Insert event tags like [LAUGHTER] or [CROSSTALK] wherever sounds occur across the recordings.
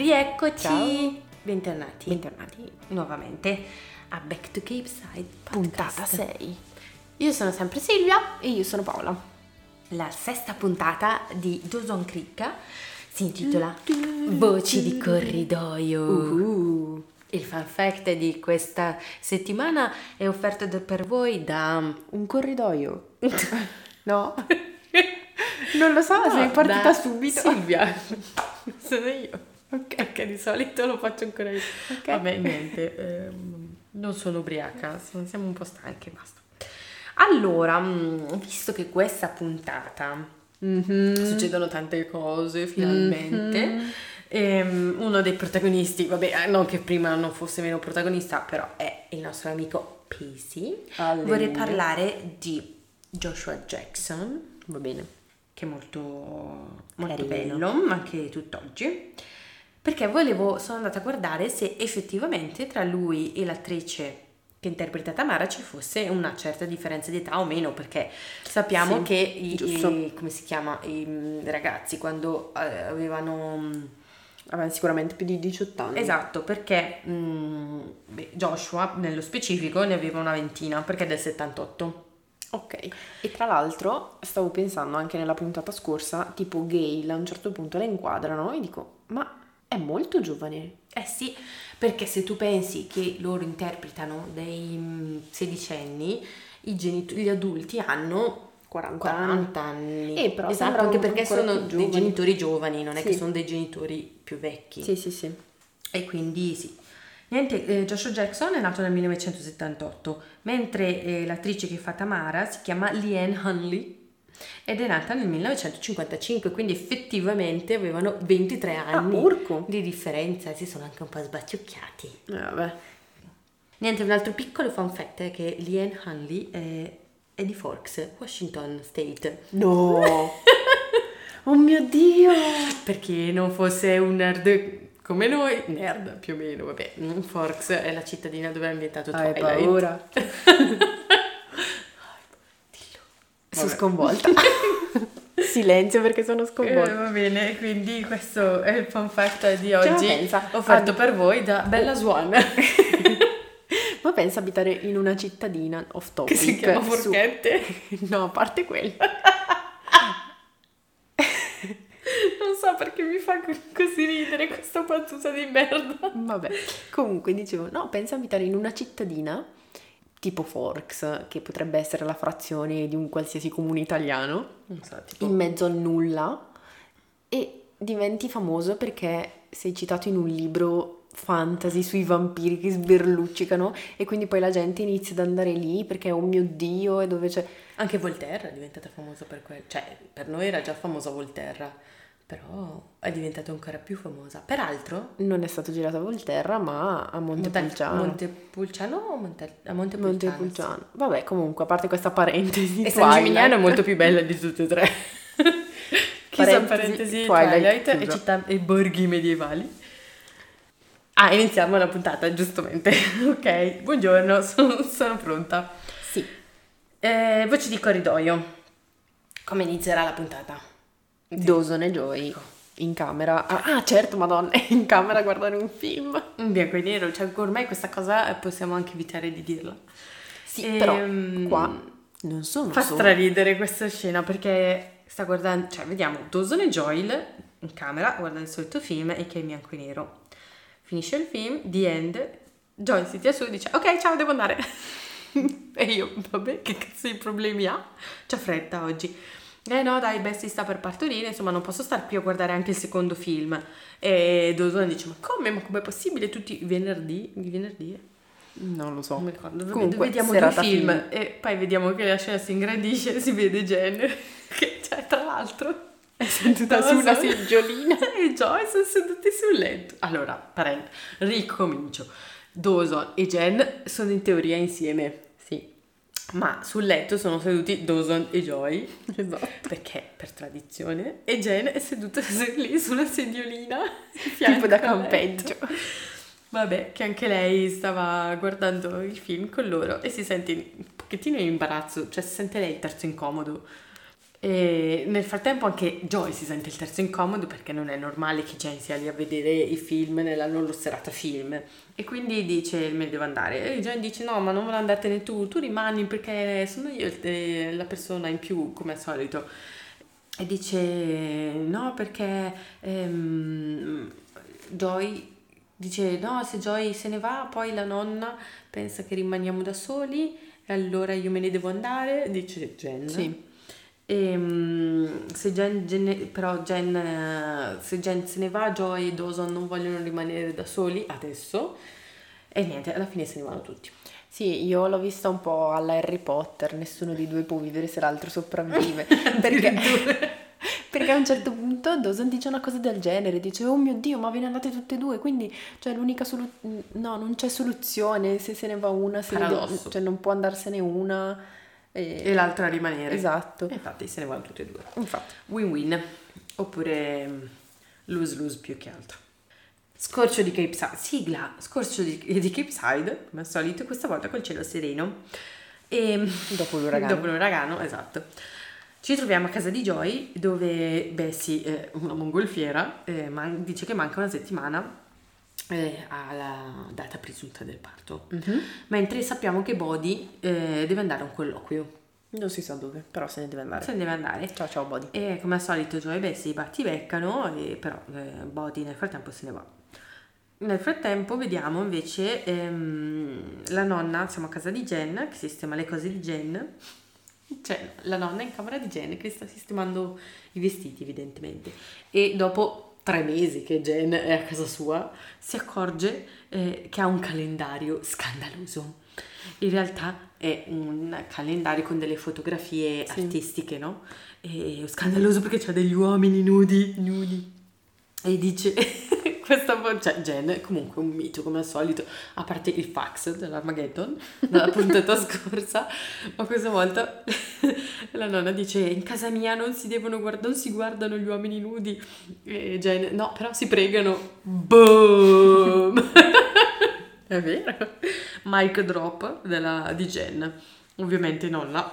Rieccoci. Ciao. Bentornati. Bentornati. nuovamente a Back to Cape Side Puntata Podcast. 6. Io sono sempre Silvia. E io sono Paola. La sesta puntata di Dawson Creek si intitola Voci di corridoio. Uh. Il fan fact di questa settimana è offerto per voi da Un corridoio. [LAUGHS] no? Non lo so, No, sei partita subito. Silvia. [LAUGHS] Sono io. Ok. Perché di solito lo faccio ancora io. Ok. Vabbè, niente. ehm, non sono ubriaca, sono- siamo un po' stanchi, basta. Allora, mm, visto che questa puntata Mhm. succedono tante cose finalmente, Mhm. ehm, uno dei protagonisti, vabbè, eh, non che prima non fosse meno protagonista, però è il nostro amico Pacey. Vorrei parlare di Joshua Jackson, va bene, che è molto, molto Carino. bello, anche tutt'oggi, perché volevo, sono andata a guardare se effettivamente tra lui e l'attrice che interpreta Tamara ci fosse una certa differenza di età o meno, perché sappiamo Sì, che i, i- come si chiama, i mm, ragazzi quando eh, avevano... mm, Aveva sicuramente più di 18 anni. Esatto, perché mm, beh, Joshua nello specifico ne aveva una ventina, perché è del 78. Ok. E tra l'altro stavo pensando anche nella puntata scorsa, tipo Gail a un certo punto la inquadrano e dico, ma è molto giovane. Eh sì, perché se tu pensi che loro interpretano dei mm, sedicenni, i genito- gli adulti hanno 40, 40 anni. Eh, però esatto, anche perché sono dei genitori giovani, non è che sono dei genitori più vecchi. Sì, sì, sì. E quindi sì. Niente, eh, Joshua Jackson è nato nel 1978, mentre eh, l'attrice che fa Tamara si chiama Leanne Hunley ed è nata nel 1955, quindi effettivamente avevano 23 Ah, anni porco. di differenza, si sono anche un po' sbacciucchiati. Eh, vabbè. Niente, un altro piccolo fun fact è che Leanne Hunley è, è di Forks, Washington State. No. [LAUGHS] oh mio Dio. Perché non fosse un nerd come noi, nerd più o meno, vabbè, Forks è la cittadina dove è ambientato Hai Twilight. paura? [LAUGHS] Sono Vabbè. sconvolta. [LAUGHS] Silenzio perché sono Eh, sconvolta. va bene, quindi questo è il fun fact di oggi, offerto ad- per voi da Bella Swan, [LAUGHS] [LAUGHS] Ma pensa abitare in una cittadina off topic. che si chiama su- Forchette. No, a parte quello. Non so perché mi fa co- così ridere questa battuta di merda. Vabbè. Comunque dicevo, no, pensa abitare in una cittadina tipo Forks, che potrebbe essere la frazione di un qualsiasi comune italiano, Non so, tipo... in mezzo al nulla e diventi famoso perché sei citato in un libro fantasy sui vampiri che sberluccicano e quindi poi la gente inizia ad andare lì perché oh mio dio e dove c'è Anche Volterra è diventata famosa per quello, cioè per noi era già famosa Volterra, però è diventata ancora più famosa. Peraltro, non è stato girato a Volterra ma a Montepulciano Montepulciano o Monte, a Montepulciano? Montepulciano vabbè comunque a parte questa parentesi E San Twilight. Gimignano è molto più bella di tutte e tre. [LAUGHS] Chiusa Parentesi, parentesi, Twilight, Twilight, e, città, e borghi medievali. Ah, iniziamo la puntata, giustamente. [LAUGHS] ok, buongiorno, [LAUGHS] sono, sono pronta. sì Eh, voci di corridoio. Come inizierà la puntata? Dawson e Joy in camera ah, ah, certo madonna [LAUGHS] in camera a guardare un film bianco e nero, cioè ormai questa cosa possiamo anche evitare di dirla. sì Ehm, però qua non sono Fa solo straridere questa scena perché sta guardando, cioè vediamo Dawson e Joel in camera guardando il solito film e che è in bianco e nero. Finisce il film, the end, Joel si tira su e dice ok ciao devo andare. [LAUGHS] e io, vabbè che cazzo di problemi ha? C'ha fretta oggi. Eh no dai, Bessie sta per partorire, insomma non posso star più a guardare anche il secondo film. E Dawson dice ma come? Ma com'è possibile tutti i venerdì? I venerdì? non lo so Non mi ricordo, Comunque, vediamo due film, film. e poi vediamo che la scena si ingrandisce e si vede Jen [LAUGHS] che cioè, tra l'altro è seduta su una seggiolina [LAUGHS] e Joy sono seduti sul letto. Allora, parent, ricomincio. Dawson e Jen sono in teoria insieme, ma sul letto sono seduti Dawson e Joy, esatto. Perché? Per tradizione, e Jen è seduta [LAUGHS] lì sulla sediolina, in tipo da campeggio. Vabbè, che anche lei stava guardando il film con loro e si sente un pochettino in imbarazzo, cioè si sente lei il terzo incomodo. E nel frattempo anche Joy si sente il terzo incomodo perché non è normale che Jen sia lì a vedere i film nella loro serata film. E quindi dice me ne devo andare. E Jen dice no ma non vuole andartene tu, tu rimani perché sono io la persona in più come al solito. E dice no perché ehm, Joy dice no se Joy se ne va poi la nonna pensa che rimaniamo da soli e allora io me ne devo andare. Dice Jen. Sì. E mm, se Jen, Jen- però Jen, eh, se Jen se ne va, Joy e Dawson non vogliono rimanere da soli adesso. E niente, alla fine se ne vanno tutti. Sì, io l'ho vista un po' alla Harry Potter, nessuno dei due può vivere se l'altro sopravvive. [LAUGHS] perché, [LAUGHS] perché a un certo punto Dawson dice una cosa del genere, dice oh mio Dio, ma ve ne andate tutte e due, quindi cioè, l'unica soluzione, no, non c'è soluzione se se ne va una, se ne de- cioè non può andarsene una. E... E l'altra a rimanere. Esatto. E infatti se ne vanno tutti e due. Infatti. Win-win. Oppure mm, lose-lose più che altro. Scorcio di Cape Side. Sigla. Scorcio di, di Cape Side, come al solito, questa volta col cielo sereno. E Dopo l'uragano. Dopo l'uragano, esatto. Ci troviamo a casa di Joy dove Bessie, eh, una mongolfiera, eh, man- dice che manca una settimana eh, alla data presunta del parto. Mhm. Mentre sappiamo che Body eh, deve andare a un colloquio. Non si sa dove, però se ne deve andare. Se ne deve andare. Ciao ciao Body. E come al solito Joy e Bessie battibeccano, e però eh, Body nel frattempo se ne va. Nel frattempo vediamo invece ehm, la nonna, siamo a casa di Jen, che sistema le cose di Jen. Cioè, la nonna in camera di Jen che sta sistemando i vestiti evidentemente. E dopo tre mesi che Jen è a casa sua, si accorge eh, che ha un calendario scandaloso. In realtà è un calendario con delle fotografie Sì. artistiche, no? E scandaloso perché c'ha degli uomini nudi. Nudi. E dice, questa cioè Jen è comunque un mito come al solito, a parte il fax dell'Armageddon, [LAUGHS] dalla puntata scorsa, ma questa volta [LAUGHS] la nonna dice, in casa mia non si devono guardare, non si guardano gli uomini nudi. E Jen, no, però si pregano. Boom! [LAUGHS] è vero. Mic drop della, di Jen. Ovviamente nonna,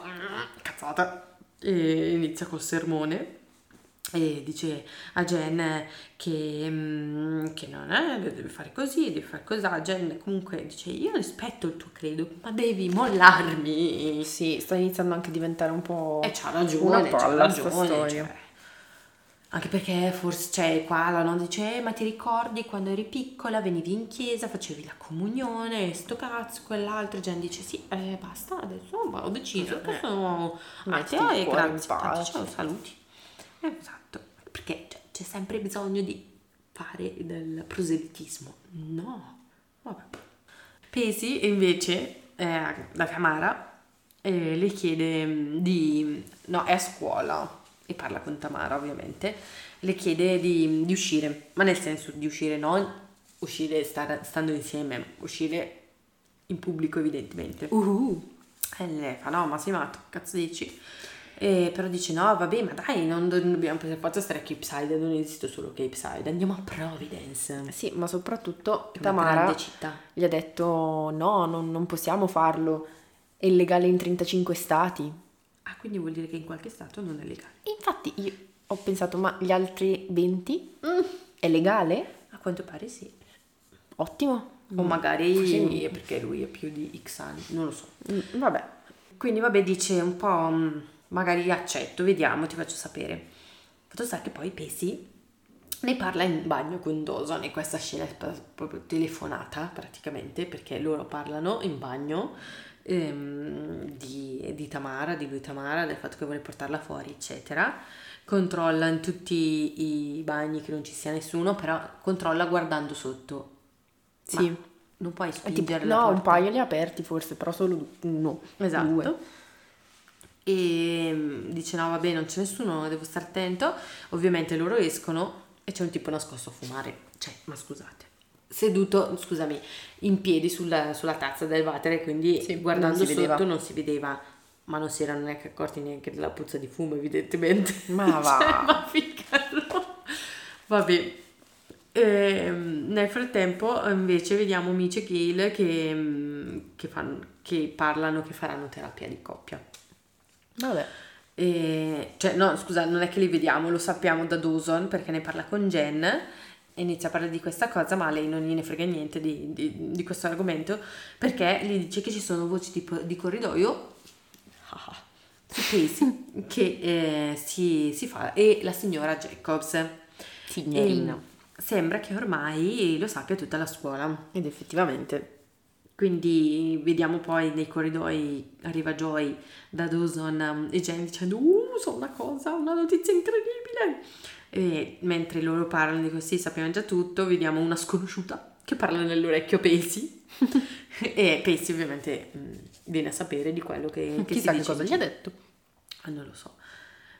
cazzata, e inizia col sermone e dice a Jen che, mm, che non è, deve fare così, deve fare così. Jen comunque dice io rispetto il tuo credo, ma devi mollarmi. Sì, sta iniziando anche a diventare un po' E c'ha ragione, una c'ha palla sta ragione, storia. cioè. Anche perché forse, cioè, qua la nonna dice, "Eh, ma ti ricordi quando eri piccola, venivi in chiesa, facevi la comunione, sto cazzo, quell'altro. Jen dice, sì, eh, basta, adesso ho deciso che sono Mettiti atea il e grazie, ciao, saluti. Esatto, perché cioè, c'è sempre bisogno di fare del proselitismo. No, vabbè. Pesi invece, eh, la Tamara, eh, le chiede mm, di... no, è a scuola e parla con Tamara ovviamente, le chiede di, di uscire, ma nel senso di uscire non uscire star- stando insieme, uscire in pubblico evidentemente. Uh, E lei fa no, ma sei matto, cazzo dici? E però dice no, vabbè, ma dai, non, dobbiamo per forza stare a Cape Side, non esiste solo Cape Side, andiamo a Providence. sì, ma soprattutto è Tamara grande città. gli ha detto no, non, non possiamo farlo, è illegale in 35 stati. Ah, quindi vuol dire che in qualche stato non è legale. Infatti io ho pensato, ma gli altri 20 Mm, è legale? A quanto pare sì. Ottimo. O magari Sì. è perché lui ha più di X anni, non lo so. Mm, Vabbè, Quindi vabbè, dice un po', mm, magari accetto, vediamo, ti faccio sapere. Fatto sta che poi Pesi ne parla in bagno con Dawson e questa scena è proprio telefonata praticamente perché loro parlano in bagno ehm, di, di Tamara, di lui Tamara, del fatto che vuole portarla fuori, eccetera. Controlla in tutti i bagni che non ci sia nessuno, però controlla guardando sotto. Ma sì. non puoi tipo- spingere no, un porta. paio li ha aperti forse, però solo uno. Esatto. Due. E mm, dice no vabbè non c'è nessuno, devo stare attento. Ovviamente loro escono e c'è un tipo nascosto a fumare. Cioè, ma scusate. Seduto, scusami, in piedi sulla, sulla tazza del water, quindi Sì, guardando non vedeva. sotto non si vedeva, ma non si erano neanche accorti neanche della puzza di fumo, evidentemente. Ma [LAUGHS] Cioè, va. ma ficcalo. Vabbè. Ehm, nel frattempo, invece, vediamo Mitch e Gail che, mm, che, fanno, che parlano che faranno terapia di coppia. Vabbè. E, cioè, no, scusa, non è che li vediamo, lo sappiamo da Dawson perché ne parla con Jen e inizia a parlare di questa cosa, ma lei non gliene frega niente di, di, di questo argomento perché gli dice che ci sono voci di, di corridoio su [LAUGHS] che eh, si, si, fa e la signora Jacobs. Signorina. E sembra che ormai lo sappia tutta la scuola. Ed effettivamente. Quindi vediamo poi nei corridoi, arriva Joy da Dawson um, e Jen dicendo Uh, so una cosa, una notizia incredibile! E mentre loro parlano di così, sappiamo già tutto, vediamo una sconosciuta che parla nell'orecchio Pacey. [LAUGHS] e Pacey ovviamente mh, viene a sapere di quello che, che Chissà si che dice. cosa gli ha detto. Ah, non lo so.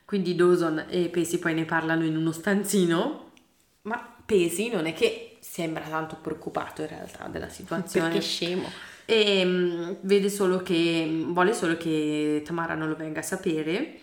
Quindi Dawson e Pacey poi ne parlano in uno stanzino, ma Pacey non è che sembra tanto preoccupato in realtà della situazione. Perché scemo. E mm, vede solo che vuole solo che Tamara non lo venga a sapere.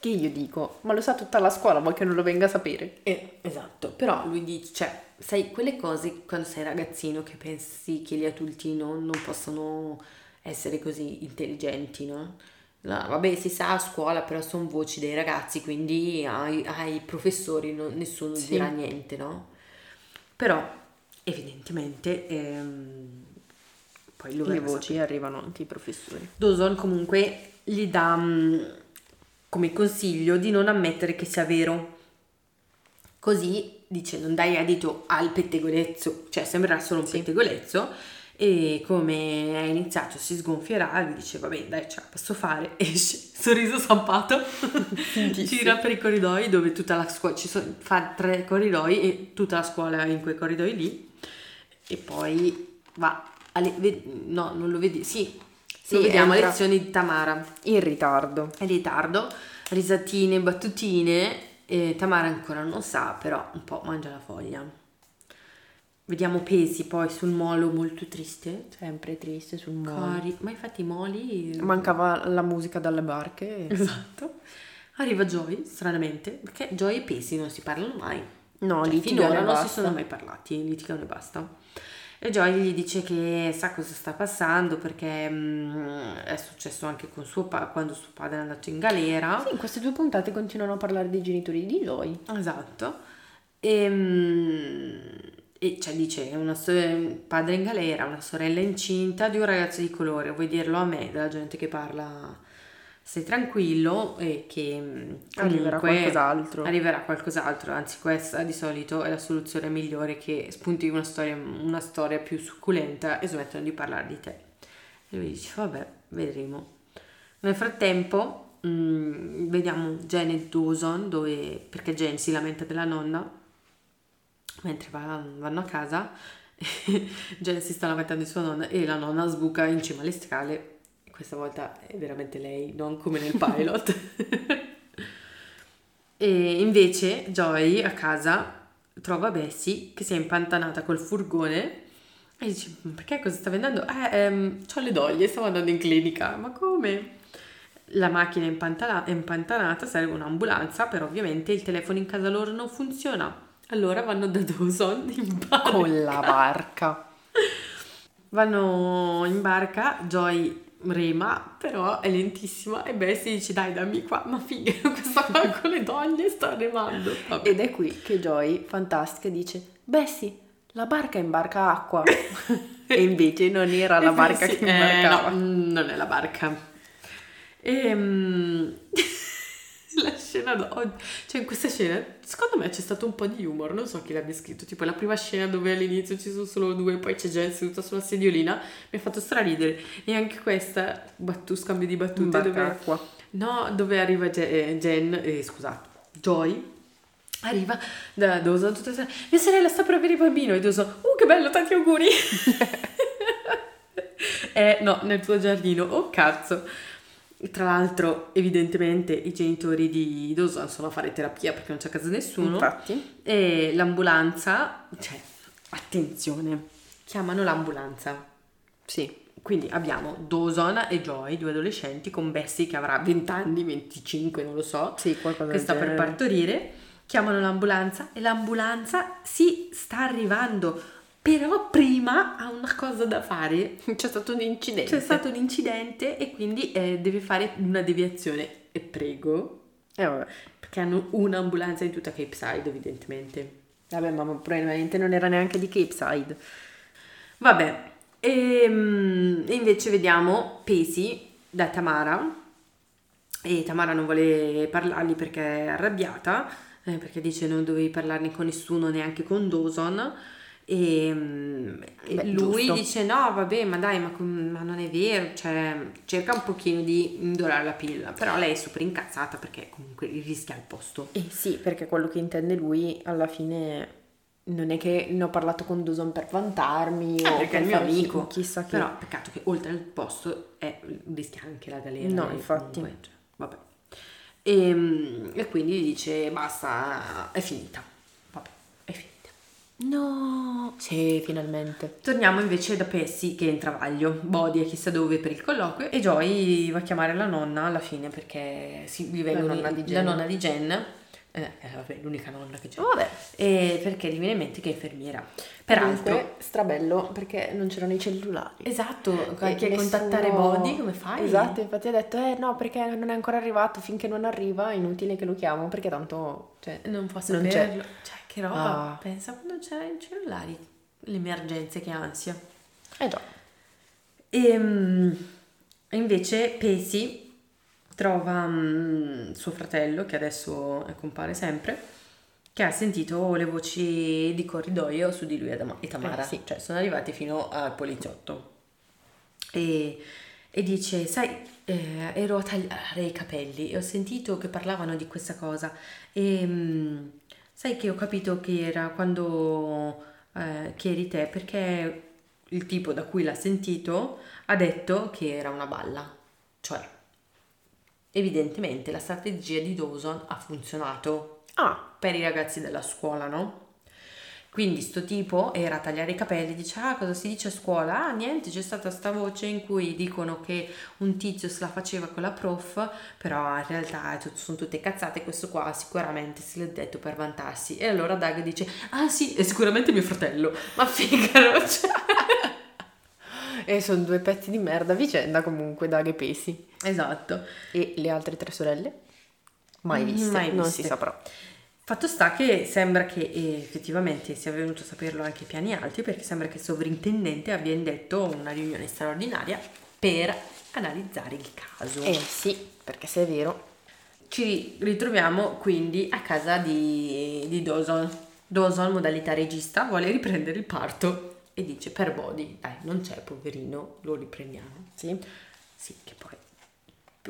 Che io dico, ma lo sa tutta la scuola, vuoi che non lo venga a sapere? Eh, esatto, però lui dice, cioè, sai, quelle cose quando sei ragazzino che pensi che gli adulti non, non possono essere così intelligenti, no? No, vabbè, si sa a scuola, però sono voci dei ragazzi, quindi ai, ai professori non- nessuno Sì. dirà niente, no? Però, evidentemente, ehm, poi lui Le voci arrivano anche ai professori. Dawson comunque gli dà mm, come consiglio di non ammettere che sia vero. Così dice non dai adito al pettegolezzo, cioè sembrerà solo un Sì. pettegolezzo e come è iniziato si sgonfierà, lui dice vabbè dai ce la posso fare, [LAUGHS] esce, sorriso stampato, [LAUGHS] gira per i corridoi dove tutta la scuola, ci sono, fa tre corridoi e tutta la scuola è in quei corridoi lì e poi va, alle, no non lo vedi, sì, Sì, lo vediamo a entra- lezioni di Tamara, In ritardo. è in ritardo, risatine, battutine, e Tamara ancora non sa, però un po' mangia la foglia. Vediamo pesi poi sul molo molto triste. Sempre triste sul molo. Cari, ma infatti i moli... Mancava la musica dalle barche. Esatto. Arriva Joy, stranamente, perché Joy e Pesi non si parlano mai. No, Cioè, litigano finora non si sono mai parlati, litigano e basta. E Joy gli dice che sa cosa sta passando perché mm, è successo anche con suo pa- quando suo padre è andato in galera. Sì, in queste due puntate continuano a parlare dei genitori di Joy. Esatto. E, mm, e cioè dice una so- padre in galera, una sorella incinta di un ragazzo di colore. Vuoi dirlo a me, della gente che parla? Stai tranquillo e che mm, Arriverà qualcos'altro. Arriverà qualcos'altro, anzi questa di solito è la soluzione migliore che spunti una storia, una storia più succulenta e smettono di parlare di te. E lui dice, vabbè, vedremo. Nel frattempo mm, vediamo Jen e Dawson dove, perché Jen si lamenta della nonna mentre va- vanno a casa [LAUGHS] Jen si sta lamentando di sua nonna e la nonna sbuca in cima alle scale questa volta è veramente lei non come nel pilot [LAUGHS] e invece Joy a casa trova Bessie che si è impantanata col furgone e dice "Ma perché cosa sta vendendo? Eh, ehm, ho le doglie, stavo andando in clinica ma come? la macchina è impantana- è impantanata, serve un'ambulanza, però ovviamente il telefono in casa loro non funziona. Allora vanno da Dawson in barca. Con la barca. [LAUGHS] Vanno in barca, Joy rema, però è lentissima e Bessie dice dai dammi qua, ma figa, [LAUGHS] questa qua [LAUGHS] con le doglie sta remando. Vabbè. Ed è qui che Joy, fantastica, dice Bessie, la barca imbarca acqua. [LAUGHS] e invece non era la barca Bessie- che eh, imbarcava. no, mm, non è la barca. Ehm, la scena do- cioè in questa scena secondo me c'è stato un po' di humor non so chi l'abbia scritto tipo la prima scena dove all'inizio ci sono solo due poi c'è Jen seduta sulla sediolina mi ha fatto straridere. E anche questa battu- scambio di battute dove, no, dove arriva Je- eh, Jen eh, scusate Joy arriva da Dawson tutta sera mia sorella sta per avere il bambino e Dawson uh che bello tanti auguri. [LAUGHS] [LAUGHS] Eh no nel tuo giardino. Oh cazzo tra l'altro, evidentemente, i genitori di Dawson sono a fare terapia perché non c'è a casa nessuno. Infatti, E l'ambulanza, cioè, attenzione, chiamano l'ambulanza. sì. Quindi abbiamo Dawson e Joy, due adolescenti, con Bessie che avrà 20 anni, 25, non lo so, Sì, qualcosa che sta per genere. partorire. Chiamano l'ambulanza e l'ambulanza si sta arrivando. Però prima ha una cosa da fare. C'è stato un incidente. C'è stato un incidente e quindi eh, deve fare una deviazione. E prego. Eh, vabbè. Perché hanno un'ambulanza in tutta Cape Side, evidentemente. Vabbè, ma probabilmente non era neanche di Cape Side. Vabbè, e, e invece vediamo Pesi da Tamara. E Tamara non vuole parlargli perché è arrabbiata, eh, perché dice non dovevi parlarne con nessuno, neanche con Dawson. E, e Beh, lui giusto. dice no vabbè ma dai ma, ma non è vero cioè cerca un pochino di indorare la pilla però lei è super incazzata perché comunque rischia il posto Eh sì, perché quello che intende lui alla fine non è che ne ho parlato con Dawson per vantarmi Eh, o perché è il mio amico. chissà che. Però peccato che oltre al posto è, rischia anche la galera. No, infatti. comunque, cioè, vabbè. E, e quindi gli dice basta, è finita. No, sì, finalmente. Torniamo invece da Percy che è in travaglio, Body è chissà dove per il colloquio e Joy va a chiamare la nonna alla fine perché si, gli vengono- nonna di la nonna di Jen. Eh, eh, vabbè, l'unica nonna che c'è. Vabbè. E perché gli viene in mente che è infermiera. Peraltro, Comunque, strabello perché non c'erano i cellulari. esatto, E che nessuno- contattare Body come fai? Esatto, infatti ha detto, eh no, perché non è ancora arrivato, finché non arriva è inutile che lo chiamo, perché tanto, cioè, Non posso saperlo. Cioè, che roba. Ah. Pensa quando c'era i cellulari. Le emergenze, che ansia. eh già. E mm, invece Pesi trova mm, suo fratello, che adesso eh, compare sempre, che ha sentito le voci di corridoio su di lui e Dama- e Tamara. Eh, sì. Cioè, sono arrivati fino al poliziotto. E, e dice, sai, eh, ero a tagliare i capelli e ho sentito che parlavano di questa cosa e mm, sai che ho capito che era quando eh, che eri te perché il tipo da cui l'ha sentito ha detto che era una balla. Cioè, evidentemente la strategia di Dawson ha funzionato Ah, per i ragazzi della scuola, no? Quindi sto tipo era a tagliare i capelli, dice ah cosa si dice a scuola? Ah niente, c'è stata sta voce in cui dicono che un tizio se la faceva con la prof, però in realtà sono tutte cazzate, questo qua sicuramente se l'ha detto per vantarsi. E allora Doug dice ah sì, è sicuramente mio fratello, ma figaro, cioè. e sono due pezzi di merda a vicenda comunque, Dag e Pesi. Esatto. E le altre tre sorelle? Mai Mm, viste, mai non viste. si saprà. Fatto sta che sembra che eh, effettivamente sia venuto a saperlo anche ai piani alti perché sembra che il sovrintendente abbia indetto una riunione straordinaria per analizzare il caso. Eh sì, perché se è vero. Ci ritroviamo quindi a casa di, di Dawson. Dawson, modalità regista, vuole riprendere il parto e dice per Body, dai non c'è poverino, lo riprendiamo. Sì. Sì, che poi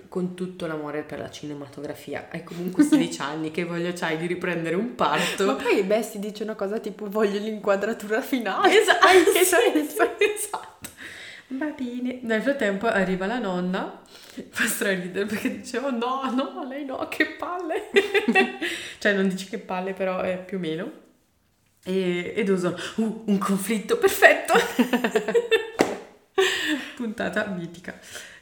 con tutto l'amore per la cinematografia, hai comunque 16 [LAUGHS] anni, che voglia c'hai di riprendere un parto? Ma poi Bessie dice una cosa tipo voglio l'inquadratura finale. Esatto, [LAUGHS] sì, senso? esatto. Va bene. Nel frattempo arriva la nonna, fa straridere perché dice oh no, no, lei no, che palle. [LAUGHS] cioè non dice che palle, però è più o meno. E, ed uso uh, un conflitto perfetto. Puntata mitica.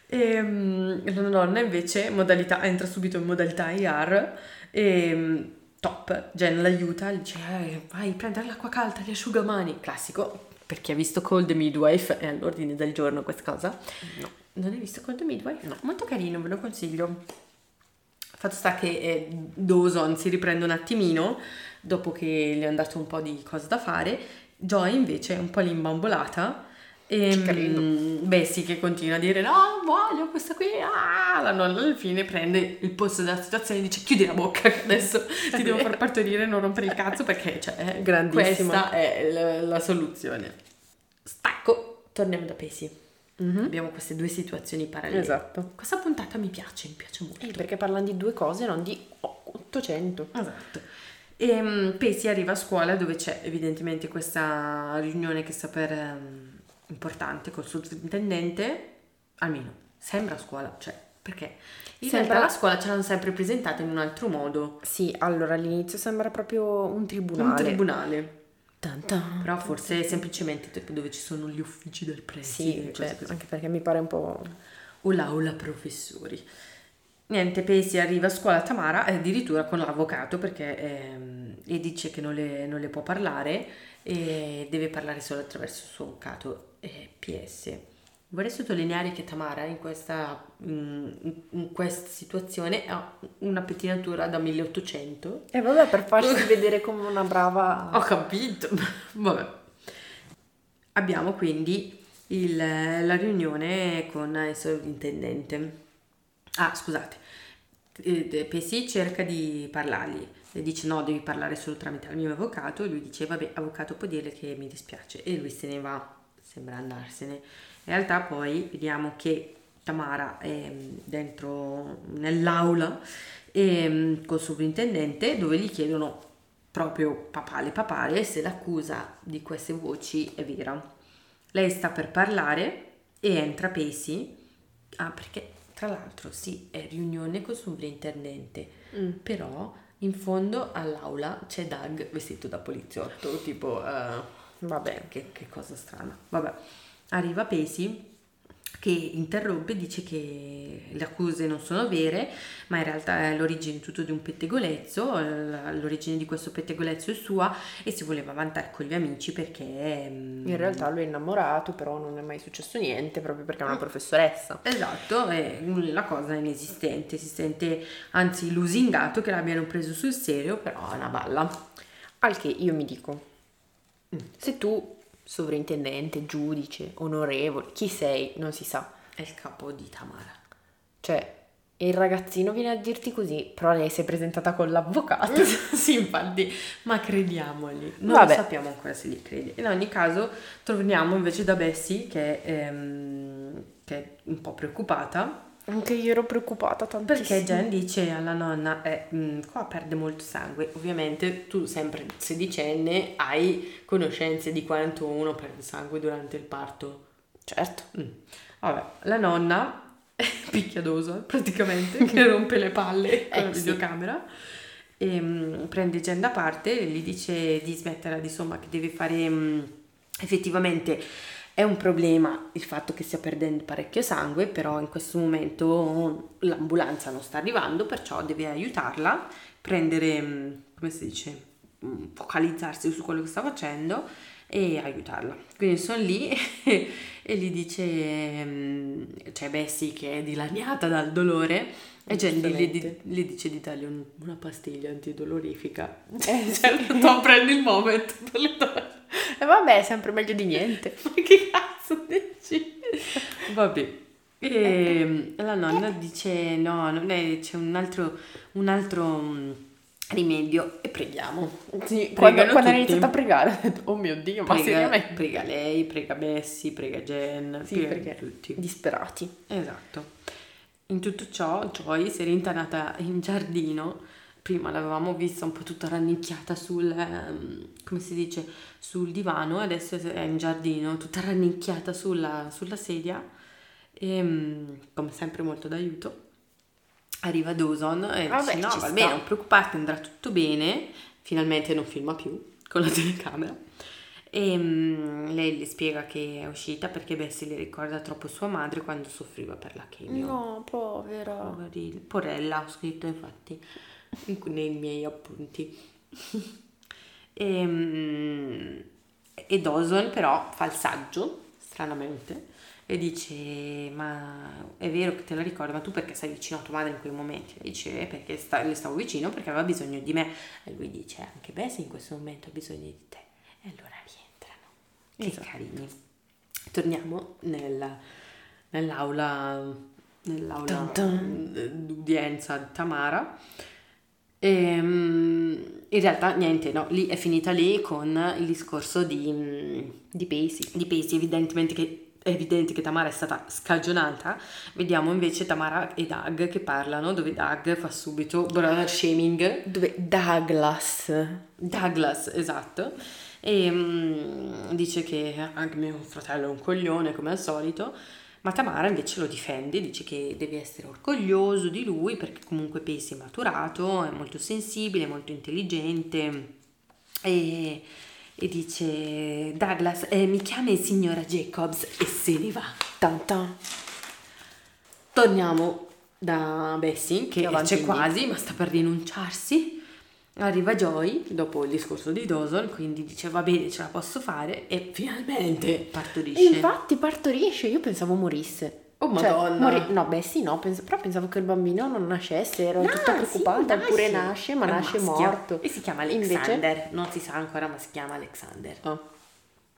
E, mm, la nonna invece modalità, entra subito in modalità IR e mm, top, Jen l'aiuta, gli dice "Eh, vai prendere l'acqua calda, gli asciugamani, classico, per chi ha visto Cold Midwife è all'ordine del giorno questa cosa. No. Non hai visto Cold Midwife? No. Molto carino, ve lo consiglio. Fatto sta che eh, Dawson si riprende un attimino dopo che gli è andato un po' di cose da fare. Joy invece è un po' limbambolata. E, mm, Bessie che continua a dire no, voglio questa qui. Ah! La nonna alla fine prende il posto della situazione e dice chiudi la bocca che adesso ti devo far partorire non rompere il cazzo perché cioè, Grandissima. questa è la, la soluzione. Stacco, torniamo da Pesi. Mhm. Abbiamo queste due situazioni parallele. Esatto. Questa puntata mi piace, mi piace molto. Eh, perché parlano di due cose, non di 800. Esatto. E um, Pesi arriva a scuola dove c'è evidentemente questa riunione che sta per ehm, importante col sovrintendente, almeno sembra a scuola, cioè perché in Sembra- realtà la scuola ce l'hanno sempre presentata in un altro modo, Sì, allora all'inizio sembra proprio un tribunale. un tribunale, Tan tan. però forse semplicemente dove ci sono gli uffici del Sì, preside, cioè, cose così. anche perché mi pare un po'... o l'aula professori. Niente, Pesi arriva a scuola Tamara eh, addirittura con l'avvocato perché ehm, e dice che non le, non le può parlare e deve parlare solo attraverso il suo avvocato eh, PS. Vorrei sottolineare che Tamara in questa, in, in questa situazione ha una pettinatura da 1800. E vabbè, per farsi [LAUGHS] vedere come una brava... Ho capito, [LAUGHS] vabbè. Abbiamo quindi il, la riunione con il sovrintendente. Ah, scusate, eh, Pessi cerca di parlargli, le dice no, devi parlare solo tramite il mio avvocato e lui dice vabbè, avvocato può dire che mi dispiace e lui se ne va, sembra andarsene. In realtà poi vediamo che Tamara è dentro nell'aula e, col sovrintendente dove gli chiedono proprio papale papale se l'accusa di queste voci è vera. Lei sta per parlare e entra Pesi. Ah, perché tra l'altro sì, è riunione col sovrintendente, mm. però in fondo all'aula c'è Doug vestito da poliziotto, tipo, uh, vabbè, che, che cosa strana. Vabbè, arriva Pesi che interrompe e dice che le accuse non sono vere, ma in realtà è l'origine tutto di un pettegolezzo, l'origine di questo pettegolezzo è sua e si voleva vantare con gli amici perché... Mm, in realtà lui è innamorato, però non è mai successo niente proprio perché è una professoressa. Esatto, è, la cosa inesistente, si sente anzi lusingato che l'abbiano preso sul serio, però è una balla. Al che io mi dico, se tu sovrintendente, giudice, onorevole, chi sei, non si sa. È il capo di Tamara. Cioè, il ragazzino viene a dirti così, però lei si è presentata con l'avvocato. [LAUGHS] sì, infatti, ma crediamoli. Non Vabbè. sappiamo ancora se li credi. In ogni caso, torniamo invece da Bessie, che, ehm, che è un po' preoccupata anche io ero preoccupata tantissimo. Perché Jen dice alla nonna, eh, mh, mm, qua perde molto sangue. Ovviamente tu sempre sedicenne hai conoscenze di quanto uno perde sangue durante il parto. Certo. Mm. Vabbè, la nonna [LAUGHS] è picchiadosa praticamente, che [LAUGHS] rompe le palle con eh, la videocamera. E, mh, mm, prende Jen da parte e gli dice di smetterla, insomma, che deve fare mh, effettivamente è un problema il fatto che stia perdendo parecchio sangue, però in questo momento l'ambulanza non sta arrivando, perciò deve aiutarla, prendere, mm, come si dice, mm, focalizzarsi su quello che sta facendo e aiutarla. Quindi sono lì e, [LAUGHS] e gli dice, mm, cioè Bessie che è dilaniata dal dolore e Jenny le, le, dice di dargli un, una pastiglia antidolorifica. Eh, [LAUGHS] cioè, tu prendi il moment per le donne. E vabbè, è sempre meglio di niente. [LAUGHS] Ma che cazzo dici? Vabbè. E la nonna dice no, non è, c'è un altro, un altro mm, rimedio e preghiamo. Sì, quando, quando ha iniziato a pregare ho detto, oh mio Dio, ma prega, seriamente? Prega lei, prega Bessie, prega Jen, sì, perché tutti. disperati. Esatto. In tutto ciò Joy si è rintanata in giardino prima l'avevamo vista un po' tutta rannicchiata sul, ehm, come si dice, sul divano, adesso è in giardino, tutta rannicchiata sulla, sulla sedia e ehm, come sempre molto d'aiuto. Arriva Dawson e Vabbè, dice no, va bene, non preoccuparti, andrà tutto bene, finalmente non filma più con la telecamera. E um, lei le spiega che è uscita perché Bessie le ricorda troppo sua madre quando soffriva per la chemio. No, povera. Poverina. Porella, ho scritto infatti nei miei appunti. e, [LAUGHS] ehm, e Dawson però fa il saggio, stranamente, e dice ma è vero che te la ricordi ma tu perché sei vicino a tua madre in quei momenti e dice eh, perché sta, le stavo vicino perché aveva bisogno di me e lui dice anche beh se in questo momento ha bisogno di te e allora rientrano che esatto. carini torniamo nel, nell'aula nell'aula dun dun. d'udienza di Tamara e, ehm, in realtà niente, no, lì è finita lì con il discorso di, di Pesi. Di Pesi, evidentemente che è evidente che Tamara è stata scagionata, vediamo invece Tamara e Doug che parlano, dove Doug fa subito brother shaming. Dove Douglas. Douglas, esatto. E um, dice che anche mio fratello è un coglione come al solito. Ma Tamara invece lo difende, dice che deve essere orgoglioso di lui perché comunque Pace è maturato, è molto sensibile, molto intelligente e, e dice Douglas eh, mi chiami signora Jacobs e se ne va. Tan tan. Torniamo da Bessie che c'è quasi ma sta per rinunciarsi Arriva Joy dopo il discorso di Dawson, quindi dice va bene, ce la posso fare e finalmente partorisce. Infatti partorisce, io pensavo morisse. Oh Cioè, madonna! mori- no, beh sì, no, pens- però pensavo che il bambino non nascesse, ero No, tutta sì, preoccupata, eppure nasce. ma È nasce maschio. morto. E si chiama Invece- Alexander, non si sa ancora ma si chiama Alexander. Ah.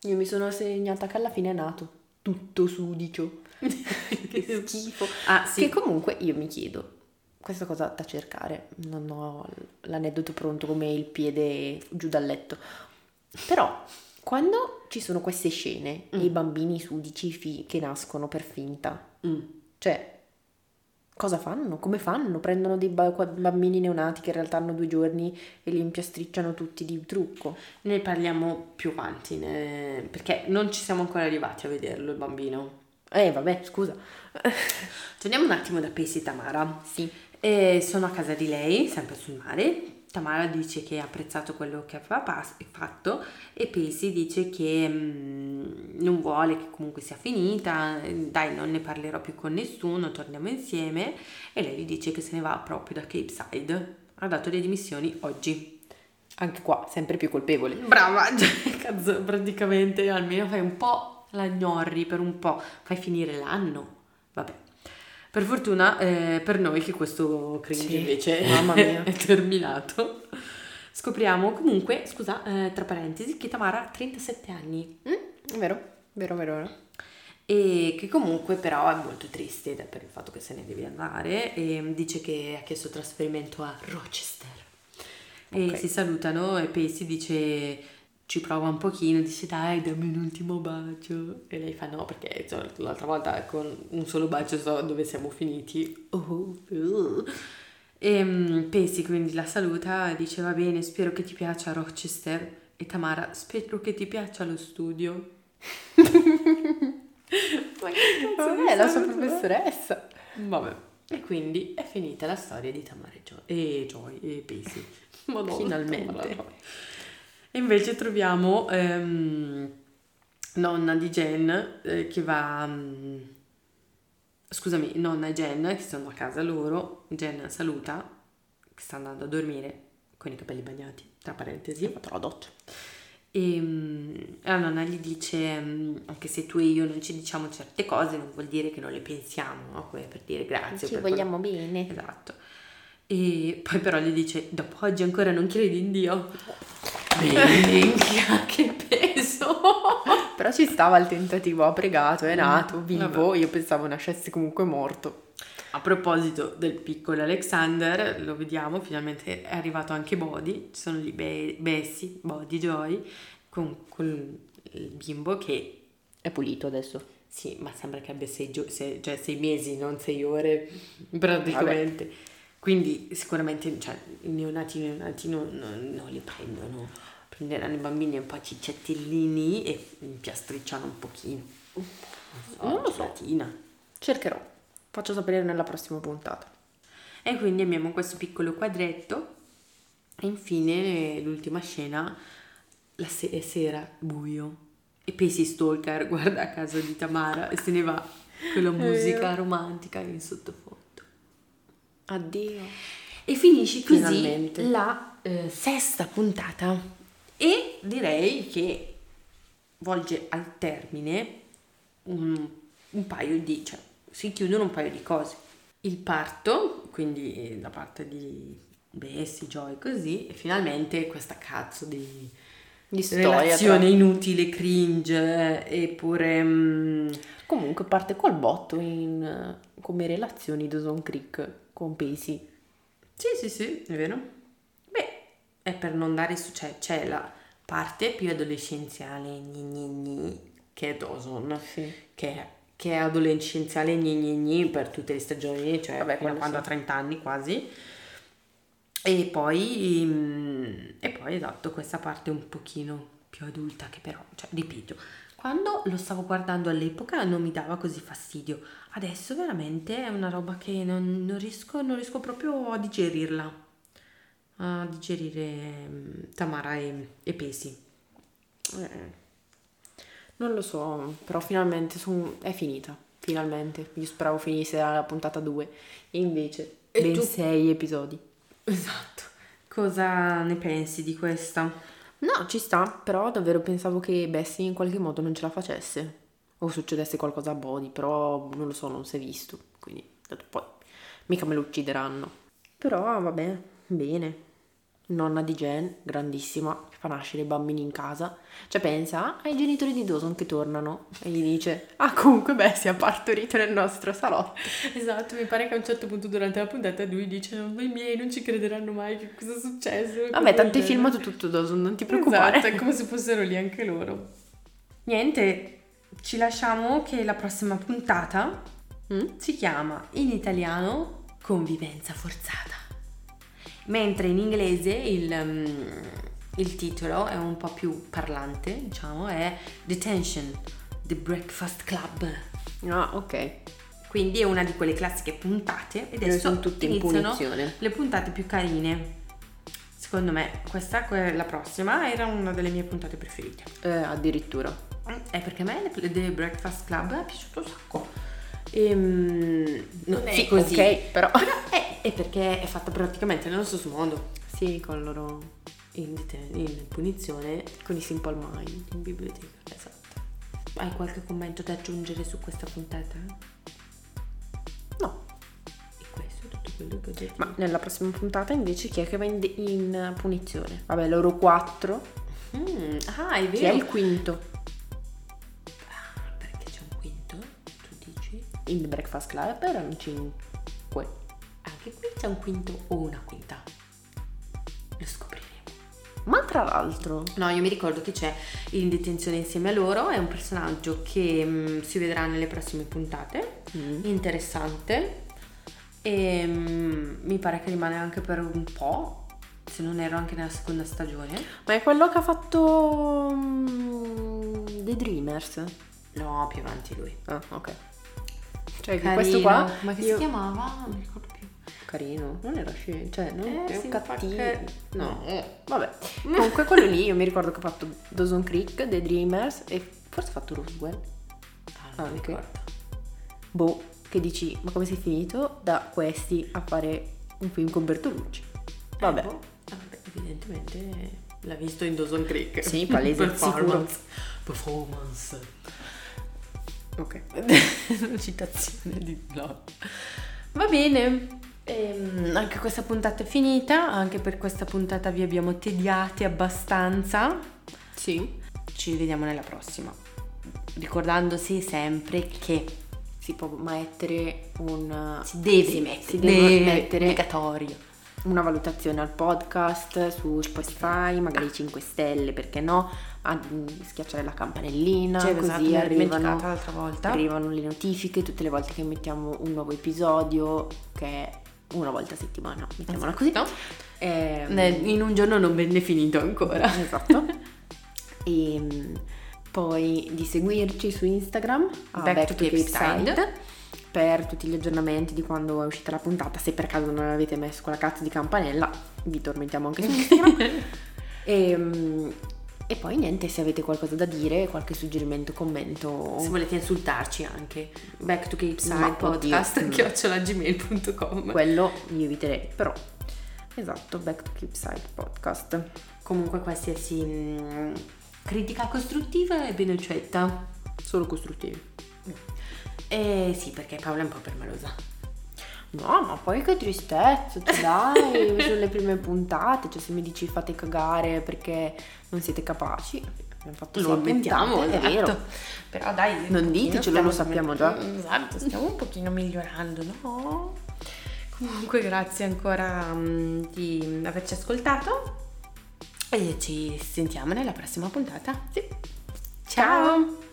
Io mi sono segnata che alla fine è nato, tutto sudicio. [LAUGHS] che schifo. Ah sì, Che comunque io mi chiedo, questa cosa da cercare, non ho l'aneddoto pronto come il piede giù dal letto, però quando ci sono queste scene e i bambini sudici fi- che nascono per finta, Mm. cioè cosa fanno? Come fanno? Prendono dei ba- bambini neonati che in realtà hanno due giorni e li impiastricciano tutti di trucco. ne parliamo più avanti, ne- perché non ci siamo ancora arrivati a vederlo il bambino. Eh vabbè, scusa. Torniamo un attimo da e Tamara. Sì. E sono a casa di lei, sempre sul mare. Tamara dice che ha apprezzato quello che aveva fatto e Pacey dice che mm, non vuole che comunque sia finita, dai non ne parlerò più con nessuno, torniamo insieme e lei gli dice che se ne va proprio da Cape Side. Ha dato le dimissioni oggi. Anche qua, sempre più colpevole. Brava, [LAUGHS] cioè, cazzo, praticamente almeno fai un po' la gnorri per un po', fai finire l'anno. Vabbè. Per fortuna eh, per noi che questo cringe Sì, invece [LAUGHS] mamma mia. [LAUGHS] è terminato. Scopriamo comunque, scusa, eh, tra parentesi, che Tamara ha 37 anni Mm, vero, vero, vero, vero. e che comunque però è molto triste per il fatto che se ne deve andare e dice che ha chiesto trasferimento a Rochester. E Ok. si salutano e Pacey dice ci prova un pochino, dice dai dammi un ultimo bacio e lei fa no perché insomma, l'altra volta con un solo bacio so dove siamo finiti. Oh, uh. E mm, Pacey quindi la saluta dice va bene spero che ti piaccia Rochester e Tamara spero che ti piaccia lo studio. [LAUGHS] Ma che cazzo Vabbè, la sua è? professoressa. Vabbè. E quindi è finita la storia di Tamara e Joy e. Madonna, Finalmente. Tamara e Joy. E invece troviamo ehm, nonna di Jen eh, che va... mm, scusami, nonna e Jen che sono a casa loro. Jen saluta, che sta andando a dormire con i capelli bagnati, tra parentesi. Ha fatto la doccia. E mm, la nonna gli dice, mm, anche se tu e io non ci diciamo certe cose, non vuol dire che non le pensiamo, no? Come per dire grazie. Ci per vogliamo bene. quello- Esatto. E poi però gli dice, dopo oggi ancora non credi in Dio? Minchia, che peso! Però ci stava il tentativo, ha pregato, è nato, Mm, vivo. Io pensavo nascesse comunque morto. A proposito del piccolo Alexander, lo vediamo, finalmente è arrivato anche Body, ci sono lì Be- Bessie, Body, Joy, con, con il bimbo che È pulito adesso. Sì, ma sembra che abbia sei, gio- sei- cioè sei mesi, non sei ore praticamente. Quindi sicuramente cioè, i neonati, i neonati non, non- non li prendono. Prenderanno i bambini un po' cicciatellini e impiastricciano un pochino. Non lo so. gelatina. Cercherò. Faccio sapere nella prossima puntata. E quindi abbiamo questo piccolo quadretto. E infine l'ultima scena, la se- è sera, buio. E Pacey Stalker [LAUGHS] guarda a casa di Tamara e se ne va con la musica romantica in sottofondo. Addio. E finisce così Finalmente. la eh, sesta puntata. E direi che volge al termine un, un paio di... cioè si chiudono un paio di cose. Il parto, quindi da parte di Bessie, Joy, così, e finalmente questa cazzo di Di storia. relazione tra- inutile, cringe, eh, eppure... mm, Comunque parte col botto in, eh, come relazioni Dawson Creek con Pacey. Sì, sì, sì, è vero. Beh, è per non dare su, cioè c'è la parte più adolescenziale gni gni gni, che è Dawson, Sì. che è, che è adolescenziale gni gni gni per tutte le stagioni, cioè Vabbè, fino a quando sì. ha 30 anni quasi. E poi, mm, e poi esatto, questa parte un pochino più adulta che però, cioè, ripeto, quando lo stavo guardando all'epoca non mi dava così fastidio. Adesso veramente è una roba che non, non riesco, non riesco proprio a digerirla. A digerire mm, Tamara e, e Pesi. Eh, non lo so, però finalmente son- è finita. Finalmente. Io speravo finisse la puntata 2. E invece, E ben tu? 6 episodi. Esatto. cosa ne pensi di questa? No, ci sta, però davvero pensavo che Bessie in qualche modo non ce la facesse. O succedesse qualcosa a Body, però non lo so, non si è visto. Quindi, detto, poi, mica me lo uccideranno. Però, vabbè, bene. Nonna di Jen, grandissima, che fa nascere i bambini in casa. Cioè pensa ai genitori di Dawson che tornano e gli dice Ah comunque Bessie ha partorito nel nostro salotto. Esatto, mi pare che a un certo punto durante la puntata lui dice "Ma i miei non ci crederanno mai che cosa è successo". Vabbè, tanto hai filmato tutto Dawson, non ti preoccupare. Esatto, è come se fossero lì anche loro. Niente, ci lasciamo che la prossima puntata Mm? si chiama in italiano Convivenza forzata. Mentre in inglese il, um, il titolo è un po' più parlante, diciamo, è Detention, The Breakfast Club. Ah, ok. Quindi è una di quelle classiche puntate e Dove adesso sono tutte in punizione. le puntate più carine. Secondo me questa, que- la prossima, era una delle mie puntate preferite. Eh, addirittura. È perché a me The The Breakfast Club è piaciuto un sacco. Ehm, Non è sì, così. ok, però... Però [LAUGHS] è, è perché è fatta praticamente nello stesso modo. sì, con loro... In, deten- in punizione con i Simple Mind. in biblioteca. Esatto. Hai qualche commento da aggiungere su questa puntata? No, E questo è tutto quello che ho detto. ma nella prossima puntata invece chi è che va in, in punizione? Vabbè, loro quattro. Mm, ah, è Chi vero. è il quinto? Il Breakfast Club erano cinque. Anche qui c'è un quinto o una quinta. Lo scopriremo. Ma tra l'altro... No, io mi ricordo che c'è in detenzione insieme a loro, è un personaggio che mm, si vedrà nelle prossime puntate, Mm. interessante e mm, mi pare che rimane anche per un po', se non ero anche nella seconda stagione. Ma è quello che ha fatto... mm, The Dreamers. No, più avanti lui. Ah, ok. Cioè, che Carino. questo qua... Ma che io- si chiamava? Non mi ricordo più. Carino, non era scemo, cioè non Eh, è un cattivo. perché- No, vabbè. Comunque quello lì io mi ricordo che ha fatto Dawson Creek, The Dreamers e forse ha fatto Roswell. Ah, non Anche. Boh, che dici, ma come sei finito da questi a fare un film con Bertolucci? Vabbè. Eh, boh. Ah, vabbè, evidentemente l'ha visto in Dawson Creek. Sì, palese, [LAUGHS] Performance. Performance. Ok. [LAUGHS] Citazione di blog. Va bene. Ehm, anche questa puntata è finita. Anche per questa puntata vi abbiamo tediati abbastanza. Sì. Ci vediamo nella prossima. Ricordandosi sempre che Si può mettere un... si deve mettere, si deve deve mettere obbligatorio. una valutazione al podcast su Spotify, magari 5 stelle, perché no? A schiacciare la campanellina, Cioè, così esatto, mi ero arrivano, arrivano le notifiche tutte le volte che mettiamo un nuovo episodio, che è una volta a settimana, mettiamola così. Esatto. Ehm, Ne- In un giorno non ben definito ancora. Esatto. [LAUGHS] e mm, poi di seguirci su Instagram a Back Back, to to Cape Side, Side. per tutti gli aggiornamenti di quando è uscita la puntata. Se per caso non avete messo quella cazzo di campanella, vi tormentiamo anche su Instagram. [LAUGHS] e, mm, e poi niente, se avete qualcosa da dire, qualche suggerimento, commento. Se volete insultarci anche. Back to Cape Side podcast oddio. chiocciolagmail.com Quello io eviterei, però. Esatto, Back to Keep Side podcast. Comunque qualsiasi mm, critica costruttiva è ben accetta. Solo costruttivi. Eh sì, perché Paola è un po' permalosa. No, ma poi che tristezza, cioè dai, [LAUGHS] sono le prime puntate, cioè se mi dici fate cagare perché non siete capaci, abbiamo fatto Lo ammettiamo, è esatto. vero. Però dai, Non ditecelo, lo sappiamo già. Esatto, stiamo un pochino migliorando, no? Comunque grazie ancora mm, di averci ascoltato e ci sentiamo nella prossima puntata. Sì. Ciao.